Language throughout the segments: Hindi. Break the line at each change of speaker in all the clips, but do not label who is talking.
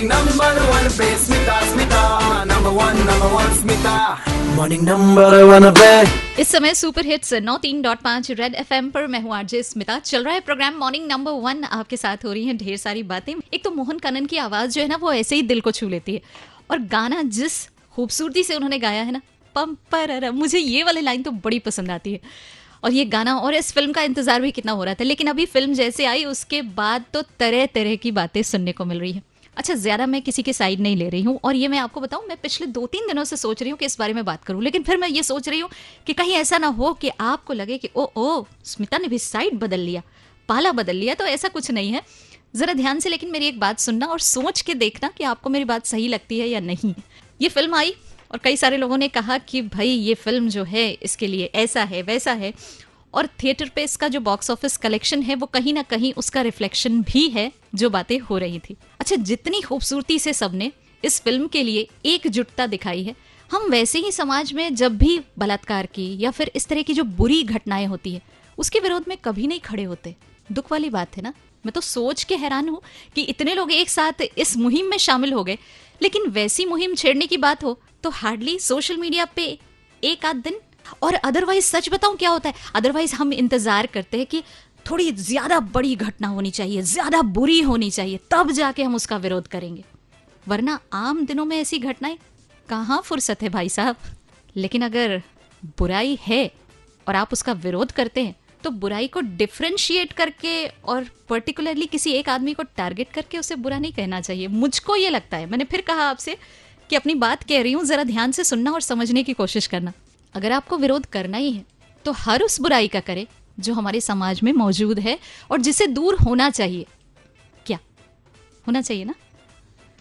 morning number one number one number one
इस समय सुपर हिट्स नौ तीन डॉट पाँच रेड एफ़ एम पर मैं हूँ आरजे स्मिता। चल रहा है प्रोग्राम मॉर्निंग नंबर वन आपके साथ हो रही है ढेर सारी बातें। एक तो मोहन कनन की आवाज़ जो है ना, वो ऐसे ही दिल को छू लेती है। और गाना जिस खूबसूरती से उन्होंने गाया है ना, पम पर मुझे ये वाली लाइन तो बड़ी पसंद आती है। और ये गाना, और इस फ़िल्म का इंतज़ार भी कितना हो रहा था, लेकिन अभी फ़िल्म जैसे आई, उसके बाद तो तरह तरह की बातें सुनने को मिल रही है। अच्छा ज़्यादा मैं किसी की साइड नहीं ले रही हूँ और ये मैं आपको बताऊँ, मैं पिछले दो तीन दिनों से सोच रही हूँ कि इस बारे में बात करूँ, लेकिन फिर मैं ये सोच रही हूँ कि कहीं ऐसा ना हो कि आपको लगे कि, ओ ओ, स्मिता ने भी साइड बदल लिया, पाला बदल लिया। तो ऐसा कुछ नहीं है। ज़रा ध्यान से, लेकिन मेरी एक बात सुनना और सोच के देखना कि आपको मेरी बात सही लगती है या नहीं। ये फ़िल्म आई और कई सारे लोगों ने कहा कि, भाई, ये फ़िल्म जो है, इसके लिए ऐसा है, वैसा है। और थिएटर पे इसका जो बॉक्स ऑफ़िस कलेक्शन है, वो कहीं ना कहीं उसका रिफ्लेक्शन भी है, जो बातें हो रही थी। अच्छा जितनी खूबसूरती से सबने इस फ़िल्म के लिए एकजुटता दिखाई है, हम वैसे ही समाज में जब भी बलात्कार की या फिर इस तरह की जो बुरी घटनाएँ होती है, उसके विरोध में कभी नहीं खड़े होते। दुख वाली बात है ना? मैं तो सोच के हैरान हूँ कि इतने लोग एक साथ इस मुहिम में शामिल हो गए। लेकिन वैसी मुहिम छेड़ने की बात हो तो हार्डली सोशल मीडिया पे एक आध दिन और अदरवाइज़ सच बताऊँ क्या होता है? अदरवाइज़ हम इंतज़ार करते हैं कि थोड़ी ज़्यादा बड़ी घटना होनी चाहिए, ज़्यादा बुरी होनी चाहिए, तब जाके हम उसका विरोध करेंगे। वरना आम दिनों में ऐसी घटनाएँ कहाँ फुर्सत है भाई साहब? लेकिन अगर बुराई है और आप उसका विरोध करते हैं तो बुराई को डिफ्रेंशिएट करके और पर्टिकुलरली किसी एक आदमी को टारगेट करके उसे बुरा नहीं कहना चाहिए। मुझको ये लगता है, मैंने फिर कहा आपसे कि अपनी बात कह रही हूँ, जरा ध्यान से सुनना और समझने की कोशिश करना। अगर आपको विरोध करना ही है तो हर उस बुराई का करे जो हमारे समाज में मौजूद है और जिसे दूर होना चाहिए। क्या? होना चाहिए ना?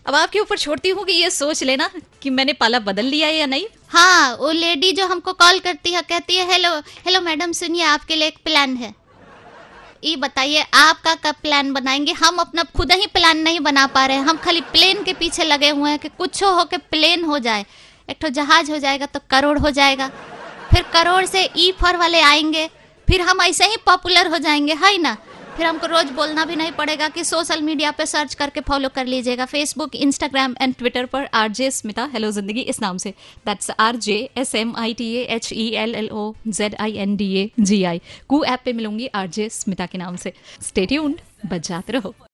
अब आपके ऊपर छोड़ती हूँ कि ये सोच लेना कि मैंने पाला बदल लिया है या नहीं।
हाँ वो लेडी जो हमको कॉल करती है, कहती है, हेलो हेलो मैडम, सुनिए, आपके लिए एक प्लान है। ये बताइए, आपका कब प्लान बनाएँगे? हम अपना खुद ही प्लान नहीं बना पा रहे हम खाली प्लेन के पीछे लगे हुए हैं कि कुछ हो के प्लेन हो जाए। एक तो जहाज़ हो जाएगा तो करोड़ हो जाएगा। फिर करोड़ से ई फॉर वाले आएँगे, फिर हम ऐसे ही पॉपुलर हो जाएँगे, है ना? फिर हमको रोज बोलना भी नहीं पड़ेगा कि सोशल मीडिया पे सर्च करके फॉलो कर लीजिएगा। फेसबुक इंस्टाग्राम एंड ट्विटर पर R J Smita hello Zindagi इस नाम से। That's R J S M I T H E L L O Z I N D A G I Koo app पे मिलूँगी आर जे स्मिता के नाम से। स्टेट्यून्ड बजाते रहो।